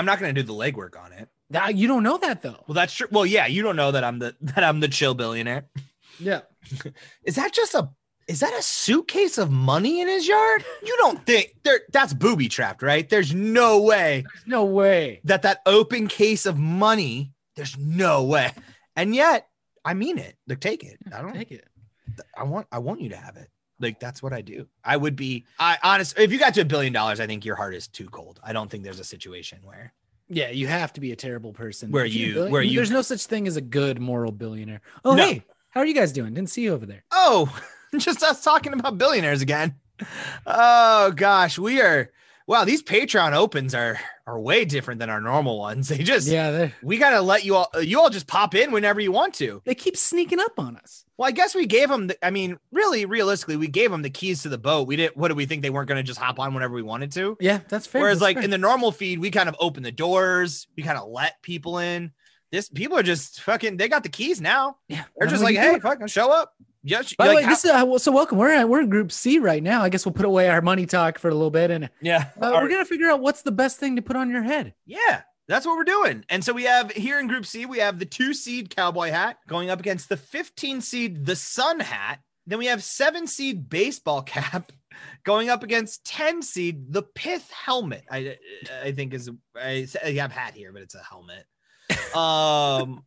I'm not going to do the legwork on it. Now, you don't know that though. Well, that's true. Well, yeah, you don't know that I'm the that I'm the chill billionaire. Yeah. Is that just a is that a suitcase of money in his yard? You don't think there that's booby trapped, right? There's no way There's no way. that that open case of money. There's no way, and yet I mean it. Like, take it. I don't. take it. I want. I want you to have it. Like that's what I do. I would be. I honest. If you got to a billion dollars, I think your heart is too cold. I don't think there's a situation where. Yeah, you have to be a terrible person. Where you're you- billion- where you- There's no such thing as a good moral billionaire. Oh, No. hey, how are you guys doing? Didn't see you over there. Oh, just us talking about billionaires again. Oh gosh, we are. Wow, these Patreon opens are are way different than our normal ones. They just Yeah, we gotta let you all you all just pop in whenever you want to. they keep sneaking up on us. Well, I guess we gave them. The, I mean, really, realistically, we gave them the keys to the boat. We didn't. What did we think they weren't going to just hop on whenever we wanted to? Yeah, that's fair. Whereas, that's like fair. in the normal feed, we kind of open the doors. We kind of let people in. This people are just fucking. They got the keys now. yeah, They're just like, hey, fucking show up. Yes. By the like, way, this is uh, well, so welcome. We're at, we're in Group C right now. I guess we'll put away our money talk for a little bit, and uh, yeah. we're gonna figure out what's the best thing to put on your head. Yeah, that's what we're doing. And so we have here in Group C, we have the two seed cowboy hat going up against the 15 seed the Sun hat. Then we have seven seed baseball cap going up against 10 seed the Pith helmet. I I think is I, I have hat here, but it's a helmet. Um.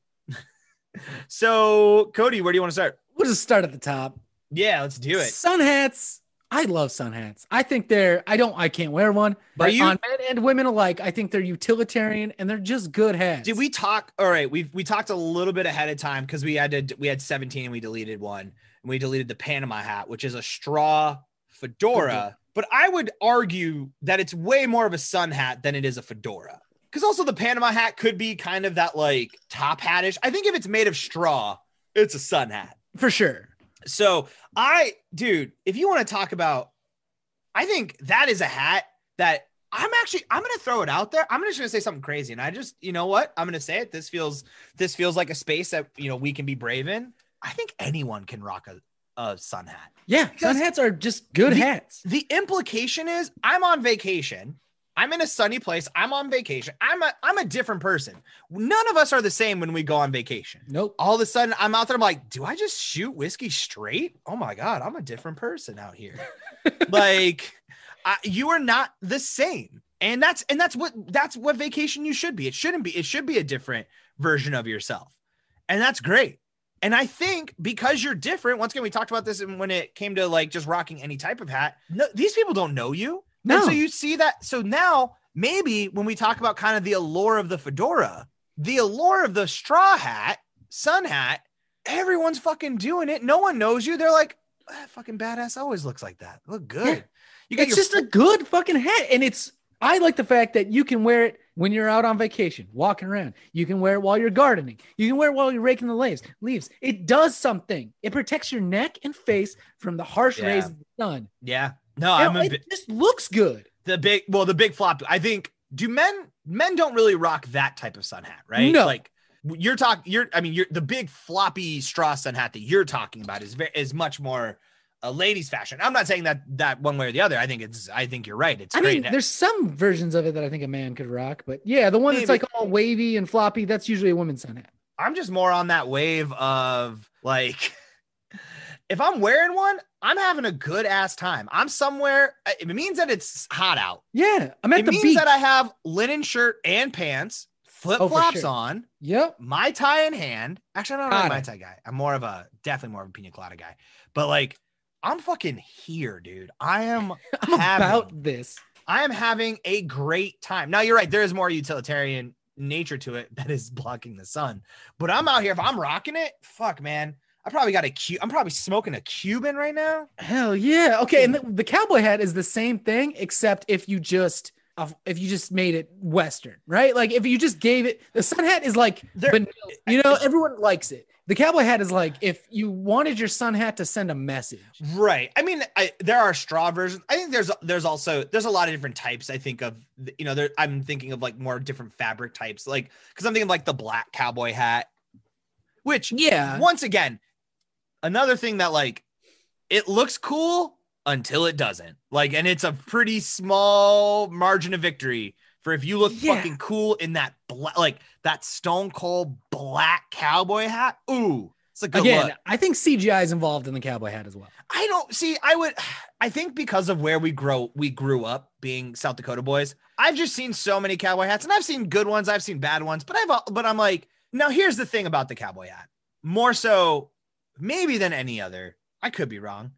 So Cody, where do you want to start? We'll just start at the top. Yeah, let's do it. Sun hats. I love sun hats. I think they're. I don't. I can't wear one. But Are you- on men and women alike, I think they're utilitarian and they're just good hats. Did we talk? All right, we we talked a little bit ahead of time because we had to we had 17 and we deleted one and we deleted the Panama hat, which is a straw fedora. Mm-hmm. But I would argue that it's way more of a sun hat than it is a fedora. Because also the Panama hat could be kind of that like top hatish. I think if it's made of straw, it's a sun hat. for sure? So I, dude, if you want to talk about, I think that is a hat that I'm actually I'm gonna throw it out there. I'm just gonna say something crazy, and I just you know what I'm gonna say it. This feels this feels like a space that you know we can be brave in. I think anyone can rock a, a sun hat. Yeah, Because sun hats are just good the- hats. The implication is I'm on vacation. I'm in a sunny place. I'm on vacation. I'm a I'm a different person. None of us are the same when we go on vacation Nope. all of a sudden I'm out there. I'm like, do I just shoot whiskey straight? Oh my god, I'm a different person out here. like, I, you are not the same, and that's and that's what that's what vacation you should be. It shouldn't be. It should be a different version of yourself, and that's great. And I think because you're different, once again, we talked about this when it came to like just rocking any type of hat. No, these people don't know you. No. And so you see that. So now maybe when we talk about kind of the allure of the fedora, the allure of the straw hat, sun hat, everyone's fucking doing it. No one knows you. They're like, that fucking badass always looks like that. Look good. Yeah. You got it's your just a good fucking hat, and it's. I like the fact that you can wear it when you're out on vacation, walking around. You can wear it while you're gardening. You can wear it while you're raking the leaves. Leaves. It does something. It protects your neck and face from the harsh Yeah. rays of the sun. yeah. No, I'm a it just looks good. the big well, the big flop. I think do men men don't really rock that type of sun hat, right? No. Like you're talking you're I mean you're the big floppy straw sun hat that you're talking about is very is much more a ladies fashion. I'm not saying that that one way or the other. I think it's I think you're right. It's I great. mean, there's some versions of it that I think a man could rock, but yeah, the one that's like all wavy and floppy, that's usually a woman's sun hat. I'm just more on that wave of like, if I'm wearing one, I'm having a good ass time. I'm somewhere. It means that it's hot out. Yeah, I'm at it the means beach. that I have linen shirt and pants, flip Oh, flops sure. on, yep. mai tai in hand. Actually, I'm not really a mai tai guy. I'm more of a definitely more of a pina colada guy. But like, I'm fucking here, dude. I am. Having- about this. I am having a great time. Now you're right. There is more utilitarian nature to it that is blocking the sun. But I'm out here. If I'm rocking it, fuck, man. I probably got a Cu- I'm probably smoking a Cuban right now. Hell yeah. Okay, and the, the cowboy hat is the same thing, except if you just if you just made it Western, right? Like if you just gave it the sun hat is like vanilla. you know, everyone likes it. The cowboy hat is like if you wanted your sun hat to send a message. Right. I mean, I, there are straw versions. I think there's there's also there's a lot of different types. I think of you know there. I'm thinking of like more different fabric types, like because I'm thinking of like the black cowboy hat, which Yeah. once again, another thing that like it looks cool until it doesn't. Like, and it's a pretty small margin of victory for if you look Yeah. fucking cool in that black, like that stone cold black cowboy hat. Ooh, it's a good one. Again, look. I think CGI is involved in the cowboy hat as well. I don't see. I would. I think because of where we grow, we grew up being South Dakota boys. I've just seen so many cowboy hats, and I've seen good ones. I've seen bad ones, but I've. But I'm like, now here's the thing about the cowboy hat. More so, maybe than any other. I could be wrong,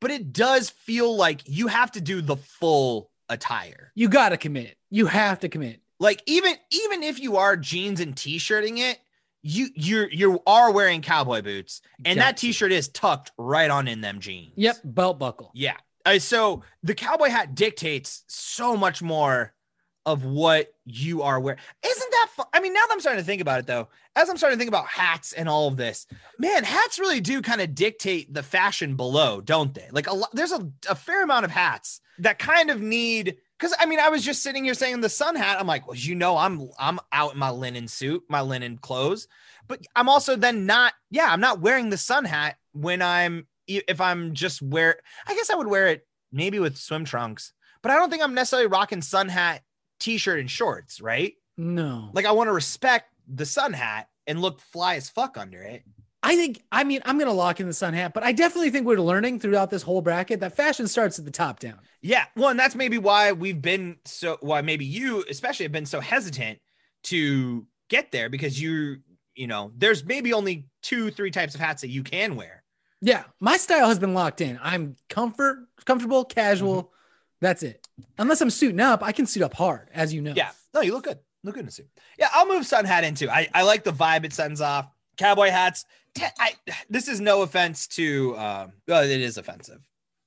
but it does feel like you have to do the full attire. You got to commit. You have to commit. Like even even if you are jeans and t-shirting it, you you're you are wearing cowboy boots, and that t-shirt is tucked right on in them jeans. Yep, belt buckle. Yeah. Uh, so the cowboy hat dictates so much more of what you are wearing. Isn't that? I mean, now that I'm starting to think about it, though, as I'm starting to think about hats and all of this, man, hats really do kind of dictate the fashion below, don't they? Like a lot, there's a, a fair amount of hats that kind of need. Because I mean, I was just sitting here saying the sun hat. I'm like, well, you know, I'm I'm out in my linen suit, my linen clothes, but I'm also then not. Yeah, I'm not wearing the sun hat when I'm if I'm just wear. I guess I would wear it maybe with swim trunks, but I don't think I'm necessarily rocking sun hat, t-shirt, and shorts, right? No. Like I want to respect the sun hat and look fly as fuck under it. I think, I mean, I'm going to lock in the sun hat, but I definitely think we're learning throughout this whole bracket that fashion starts at the top down. Yeah, well, and that's maybe why we've been so why maybe you especially have been so hesitant to get there because you you know there's maybe only two three types of hats that you can wear. Yeah. My style has been locked in. I'm comfort, comfortable, casual. Mm-hmm. That's it. Unless I'm suiting up, I can suit up hard, as you know. Yeah, no, you look good. Look good in a suit. Yeah, I'll move sun hat into. I I like the vibe it sends off. Cowboy hats. te- I this is no offense to. Um, well, it is offensive,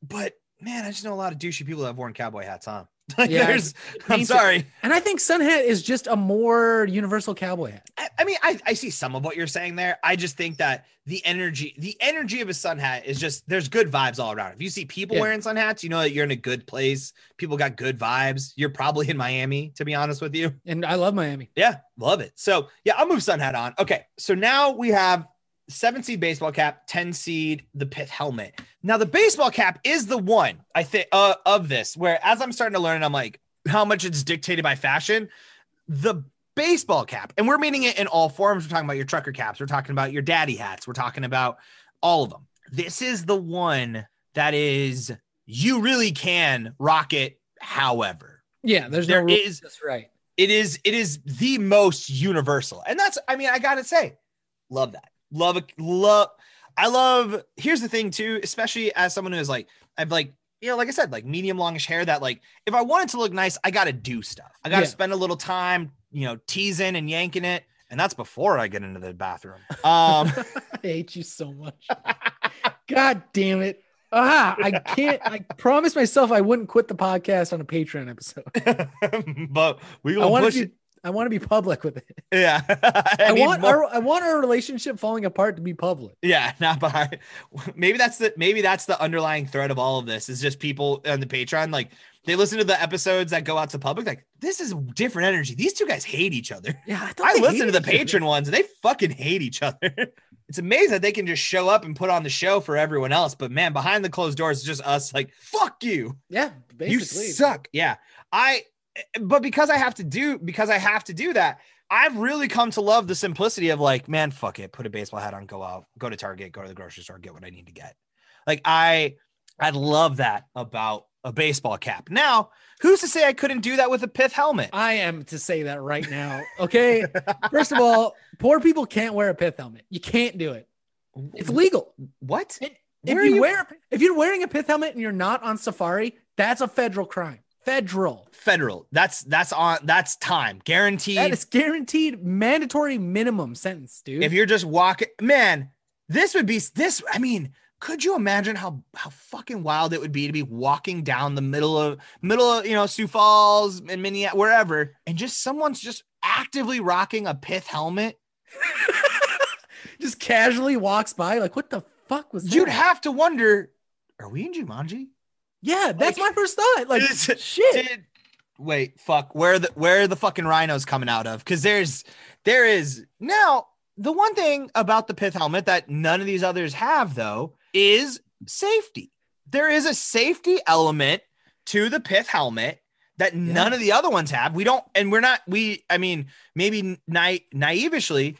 but man, I just know a lot of douchey people that have worn cowboy hats, huh? Like, Yeah, there's. I'm paints it. sorry. And I think sun hat is just a more universal cowboy hat. I, I mean, I, I see some of what you're saying there. I just think that the energy, the energy of a sun hat is just there's good vibes all around. If you see people Yeah. wearing sun hats, you know that you're in a good place. People got good vibes. You're probably in Miami, to be honest with you. And I love Miami. Yeah, love it. So yeah, I'll move sun hat on. Okay, so now we have seven seed baseball cap, 10 seed the pith helmet. Now the baseball cap is the one I think uh, of this where as I'm starting to learn, I'm like how much it's dictated by fashion. The baseball cap, and we're meaning it in all forms. We're talking about your trucker caps, we're talking about your daddy hats, we're talking about all of them. This is the one that is you really can rock it however Yeah, there's There no is- That's right. it is it is the most universal and that's i mean i gotta say love that love love i love here's the thing too especially as someone who is like i've like you know like i said like medium longish hair that like if i wanted to look nice i gotta do stuff i gotta Yeah. spend a little time you know teasing and yanking it and that's before i get into the bathroom um I hate you so much. God damn it. Ah, I can't. I promised myself I wouldn't quit the podcast on a Patreon episode. but we gonna push to it I want to be public with it. yeah I, need want more- our I want our relationship falling apart to be public. Yeah, not by maybe that's the maybe that's the underlying thread of all of this is just people on the Patreon like they listen to the episodes that go out to public like this is different energy. These two guys hate each other. Yeah, I, I listen to the each other. patron ones and they fucking hate each other. It's amazing that they can just show up and put on the show for everyone else, but man, behind the closed doors, it's just us like fuck you. Yeah, You suck. Yeah. I but because I have to do because I have to do that, I've really come to love the simplicity of like, man, fuck it, put a baseball hat on, go out, go to Target, go to the grocery store, get what I need to get. Like I I love that about a baseball cap. Now, who's to say I couldn't do that with a pith helmet? I am to say that right now. Okay. First of all, poor people can't wear a pith helmet. You can't do it. It's legal. What? If you, you- wear if you're wearing a pith helmet and you're not on safari, that's a federal crime. Federal. Federal. That's that's on that's time. Guaranteed. That is guaranteed mandatory minimum sentence, dude. if you're just walking man this would be this i mean could you imagine how how fucking wild it would be to be walking down the middle of middle of you know sioux falls and minneapolis wherever and just someone's just actively rocking a pith helmet just casually walks by, like, what the fuck was that? you'd have to wonder are we in jumanji yeah, that's like- my first thought. Like, Is shit. did wait fuck where the where are the fucking rhinos coming out of because there's there is now the one thing about the pith helmet that none of these others have though is safety there is a safety element to the pith helmet that none of the other ones have. We don't, and we're not, we, I mean, maybe na- naively,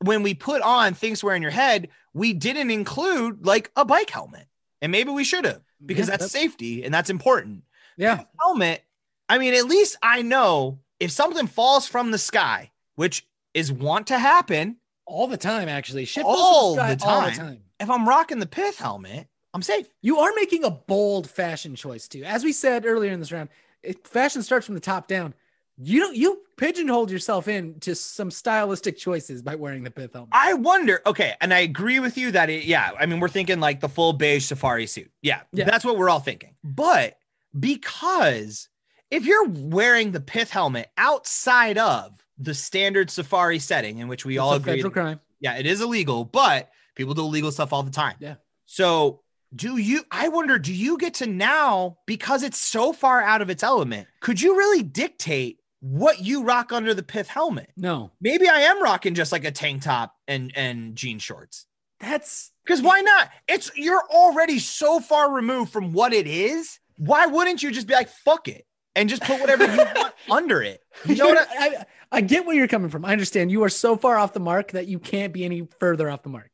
when we put on things to wear in your head, we didn't include like a bike helmet. And maybe we should have because Yeah, that's that- safety and that's important. Yeah. Helmet, I mean, at least I know if something falls from the sky, which is want to happen, All the time, actually. Shit All from the sky all the time. time. if I'm rocking the pith helmet, I'm safe. You are making a bold fashion choice too. As we said earlier in this round, it, fashion starts from the top down. You don't you pigeonholed yourself into some stylistic choices by wearing the pith helmet. I wonder. Okay, and I agree with you that it. Yeah, I mean, we're thinking like the full beige safari suit. Yeah, Yeah. that's what we're all thinking. But because if you're wearing the pith helmet outside of the standard safari setting, in which we It's all agree, federal crime. yeah, it is illegal, but people do illegal stuff all the time. Yeah. So do you? I wonder, do you get to now because it's so far out of its element? Could you really dictate what you rock under the pith helmet? No, Maybe I am rocking just like a tank top and and jean shorts. that's Because why not? It's you're already so far removed from what it is. Why wouldn't you just be like, fuck it, and just put whatever you want under it? You know what? I, I, I get where you're coming from. I understand you are so far off the mark that you can't be any further off the mark.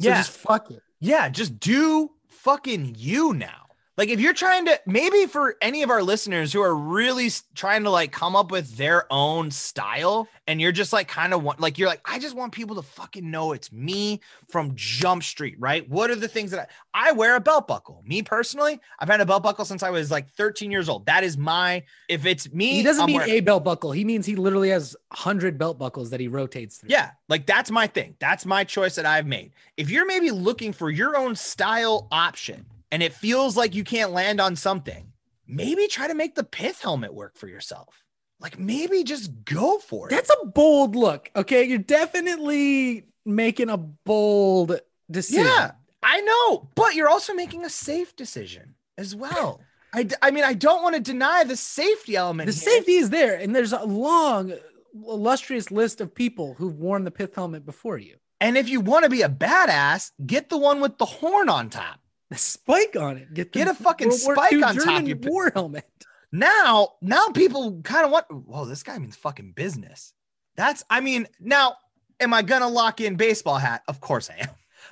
So Yeah. just fuck it. yeah, just do fucking you now. Like if you're trying to maybe for any of our listeners who are really trying to like come up with their own style and you're just like kind of want like you're like I just want people to fucking know it's me from Jump Street, right? What are the things that I, I wear a belt buckle. Me personally, I've had a belt buckle since I was like 13 years old. That is my if it's me He doesn't I'm mean wearing- a belt buckle. He means he literally has hundred belt buckles that he rotates through. Yeah, like that's my thing. That's my choice that I've made. If you're maybe looking for your own style option and it feels like you can't land on something, maybe try to make the pith helmet work for yourself. Like maybe just go for it. That's a bold look. Okay. You're definitely making a bold decision. yeah, I know, but you're also making a safe decision as well. I, d- I mean, I don't want to deny the safety element. The here. safety is there, and there's a long, illustrious list of people who've worn the pith helmet before you. And if you want to be a badass, get the one with the horn on top. The spike on it. Get, Get a fucking World spike on top, German you pi- war helmet. now now people kind of want whoa this guy means fucking business that's i mean now am i gonna lock in baseball hat of course i am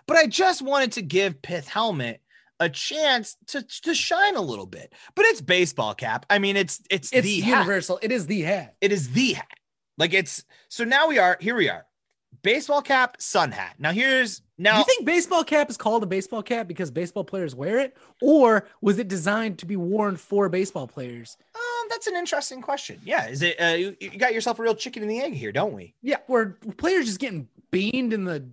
but i just wanted to give pith helmet a chance to to shine a little bit but it's baseball cap i mean it's it's, It's the hat. universal. It is the hat. it is the hat like it's so now we are here we are baseball cap sun hat now here's now you think baseball cap is called a baseball cap because baseball players wear it, or was it designed to be worn for baseball players? um, that's an interesting question yeah is it uh, you, you got yourself a real chicken and the egg here don't we Yeah, were players just getting beamed in the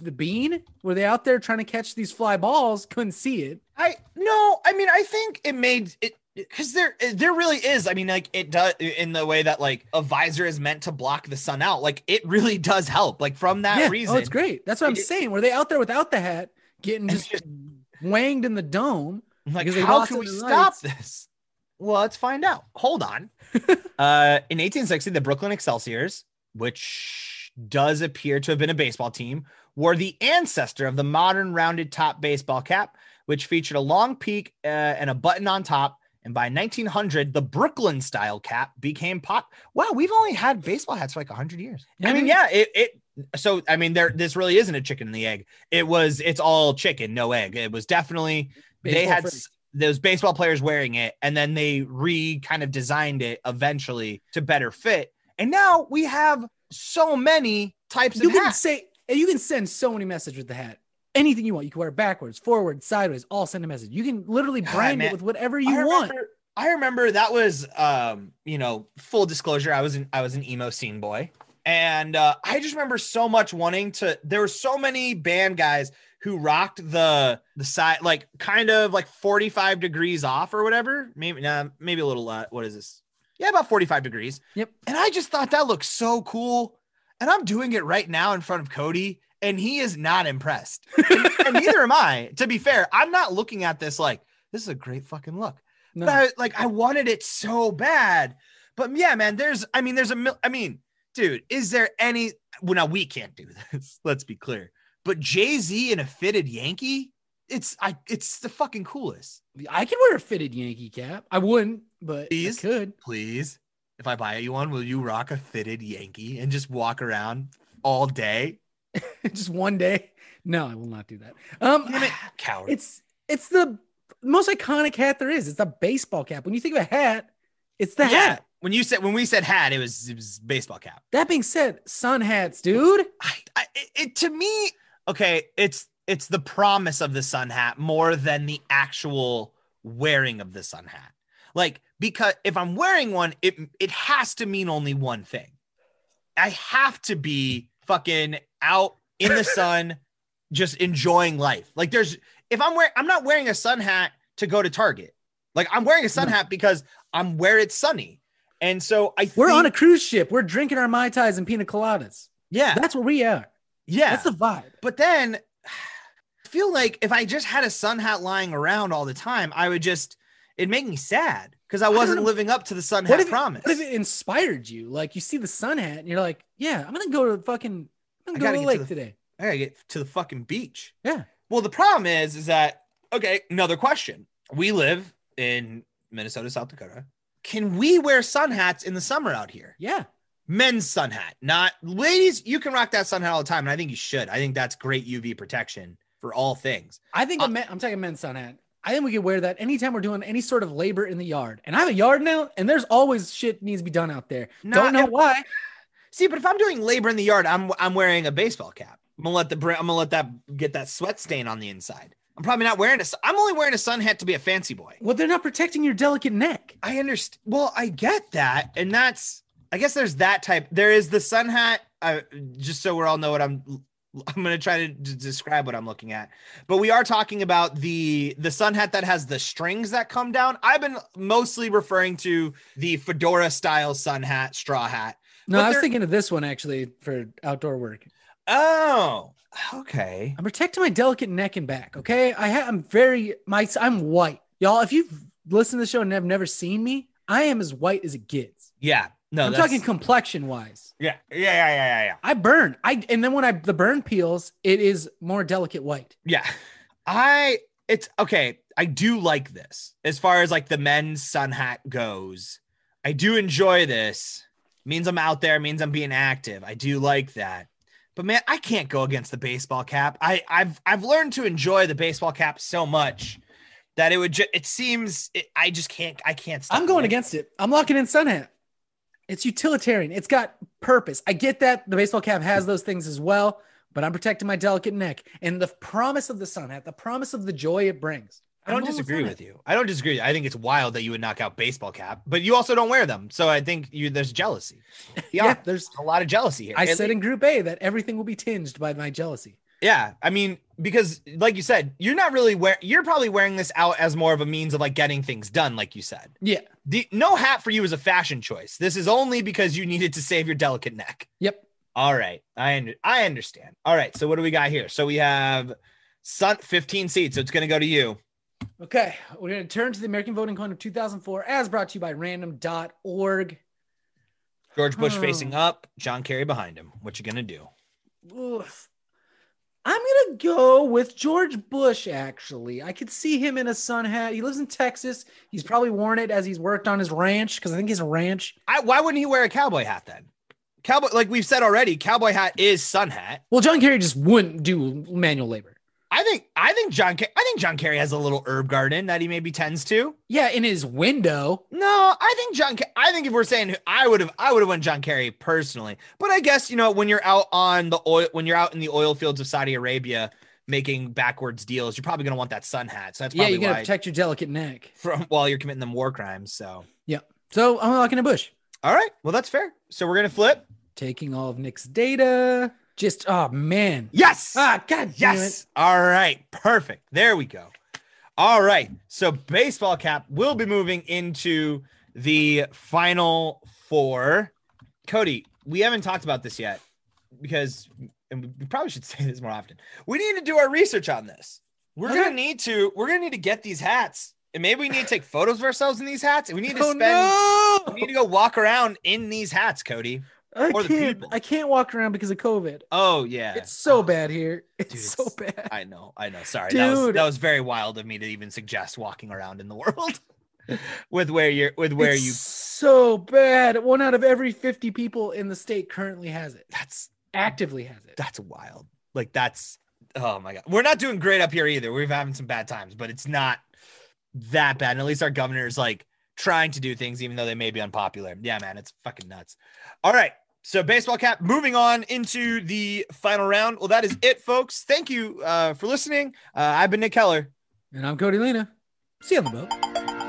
the bean? Were they out there trying to catch these fly balls? Couldn't see it. I no, I mean I think it made it because there there really is. I mean, like it does in the way that like a visor is meant to block the sun out. Like it really does help. Like from that yeah. reason. Oh, it's great. That's what I'm it- saying. Were they out there without the hat, getting just, just- wanged in the dome? Like, how can we stop this? Well, let's find out. Hold on. uh, in 1860, the Brooklyn Excelsiors, which does appear to have been a baseball team, were the ancestor of the modern rounded top baseball cap, which featured a long peak uh, and a button on top. And by 1900, the Brooklyn style cap became pop. Wow, we've only had baseball hats for like 100 years. I mean, yeah, it, it so I mean, there this really isn't a chicken and the egg. It was it's all chicken, no egg. It was definitely they had s- those baseball players wearing it, and then they re kind of designed it eventually to better fit. And now we have so many types You of can hats. say you can send so many messages with the hat. Anything you want. You can wear it backwards, forward, sideways, all send a message. You can literally brand it with whatever I you want. remember, I remember that was um, you know, full disclosure, I was an I was an emo scene boy. And uh, I just remember so much wanting to there were so many band guys who rocked the the side like kind of like 45 degrees off or whatever. Maybe nah, maybe a little uh, what is this? Yeah, about 45 degrees. Yep. And I just thought that looked so cool. And I'm doing it right now in front of Cody, and he is not impressed. and, and neither am I. To be fair, I'm not looking at this like this is a great fucking look. No. But I, like I wanted it so bad. But yeah, man, there's I mean, there's a mil- I mean, dude, is there any well now we can't do this. Let's be clear. But Jay-Z in a fitted Yankee, it's I it's the fucking coolest. I can wear a fitted Yankee cap. I wouldn't, but Please? I could. Please, if I buy you one, will you rock a fitted Yankee and just walk around all day? Just one day. No, I will not do that. Um, Damn it, coward. it's it's the most iconic hat there is. It's a baseball cap. When you think of a hat, it's the yeah. hat. When you said when we said hat, it was it was baseball cap. That being said, sun hats, dude. I, I it, it to me, okay, it's it's the promise of the sun hat more than the actual wearing of the sun hat. Like because if I'm wearing one, it it has to mean only one thing. I have to be fucking out in the sun, just enjoying life. Like there's if I'm wearing, I'm not wearing a sun hat to go to Target. Like I'm wearing a sun hat because I'm where it's sunny. And so I We're think, on a cruise ship. We're drinking our mai tais and pina coladas. yeah That's where we are. yeah That's the vibe. But then I feel like if I just had a sun hat lying around all the time, I would just it'd make me sad because I wasn't know. living up to the sun hat if, it, promise. what if it inspired you? Like you see the sun hat and you're like, yeah, I'm gonna go to fucking I'm gonna go to the get to lake the- today. I gotta get to the fucking beach. Yeah. Well, the problem is, is that okay? Another question. We live in Minnesota, South Dakota. Can we wear sun hats in the summer out here? Yeah. Men's sun hat, not ladies. You can rock that sun hat all the time, and I think you should. I think that's great UV protection for all things. I think Uh, a men, I'm taking men's sun hat. I think we could wear that anytime we're doing any sort of labor in the yard. And I have a yard now, and there's always shit needs to be done out there. Nah, Don't know why. See, but if I'm doing labor in the yard, I'm I'm wearing a baseball cap. I'm gonna let the I'm gonna let that get that sweat stain on the inside. I'm probably not wearing a. I'm only wearing a sun hat to be a fancy boy. Well, they're not protecting your delicate neck. I understand. Well, I get that, and that's. I guess there's that type. There is the sun hat. Uh, just so we all know what I'm. I'm gonna try to d- describe what I'm looking at, but we are talking about the the sun hat that has the strings that come down. I've been mostly referring to the fedora style sun hat, straw hat. No, But I was thinking of this one actually for outdoor work. Oh, okay. I'm protecting my delicate neck and back. Okay, I ha- I'm very my I'm white, y'all. If you've listened to the show and have never seen me, I am as white as it gets. Yeah. No, I'm that's- talking complexion wise. Yeah. Yeah. Yeah. Yeah. Yeah. Yeah. I burn. I and then when I the burn peels, it is more delicate white. Yeah. I it's okay. I do like this as far as like the men's sun hat goes. I do enjoy this. Means I'm out there, means I'm being active. I do like that. But man, I can't go against the baseball cap. I I've I've learned to enjoy the baseball cap so much that it would just it seems it, I just can't I can't stop. I'm going against it. I'm locking in sun hat. It's utilitarian. It's got purpose. I get that the baseball cap has those things as well, but I'm protecting my delicate neck and the promise of the sun hat, the promise of the joy it brings. I don't disagree with you. I don't disagree. I think it's wild that you would knock out baseball cap, but you also don't wear them. So I think you there's jealousy. Yeah, Yeah, there's. a lot of jealousy here. I At said in Group A that everything will be tinged by my jealousy. Yeah. I mean, because like you said, you're not really wear. You're probably wearing this out as more of a means of like getting things done, like you said. Yeah. The no hat for you is a fashion choice. This is only because you needed to save your delicate neck. Yep. All right, I under, I understand. All right, so what do we got here? So we have Sun 15 seats. So it's gonna go to you. Okay, we're going to turn to the American Voting Code of 2004 as brought to you by random.org. George Bush Hmm. facing up, John Kerry behind him. What you gonna do? Oof. I'm going to go with George Bush, actually. I could see him in a sun hat. He lives in Texas. He's probably worn it as he's worked on his ranch because I think he's a ranch. I, why wouldn't he wear a cowboy hat then? Cowboy, like we've said already, cowboy hat is sun hat. Well, John Kerry just wouldn't do manual labor. I think I think John I think John Kerry has a little herb garden that he maybe tends to. Yeah, in his window. No, I think John. I think if we're saying I would have, I would have went John Kerry personally. But I guess you know when you're out on the oil, when you're out in the oil fields of Saudi Arabia making backwards deals, you're probably gonna want that sun hat. So that's Yeah, you got to why protect your delicate neck. from while you're committing them war crimes. So yeah, So I'm locking a Bush. all right, well that's fair. So we're gonna flip. Taking all of Nick's data. Just, oh, man. Yes. Ah, God. Yes. All right. Perfect. There we go. All right. So baseball cap will be moving into the final four. Cody, we haven't talked about this yet because, and we probably should say this more often. We need to do our research on this. We're Okay. gonna need to. We're gonna need to get these hats, and maybe we need to take photos of ourselves in these hats. And we need to Oh, spend. no. We need to go walk around in these hats, Cody. I or can't. I can't walk around because of COVID. Oh yeah, It's so Oh, bad here. It's Dude, so it's- bad. I know, I know. Sorry, that was Dude. that was very wild of me to even suggest walking around in the world with where you're with where It's you. so bad. One out of every 50 people in the state currently has it. That's Actively has it. that's wild. Like that's oh my god. We're not doing great up here either. We're having some bad times, but it's not that bad. And at least our governor is like trying to do things, even though they may be unpopular. Yeah, man, it's fucking nuts. All right. So baseball cap. Moving on into the final round. Well, that is it, folks. Thank you uh, for listening. Uh, I've been Nick Keller. And I'm Cody Lena. See you on the boat.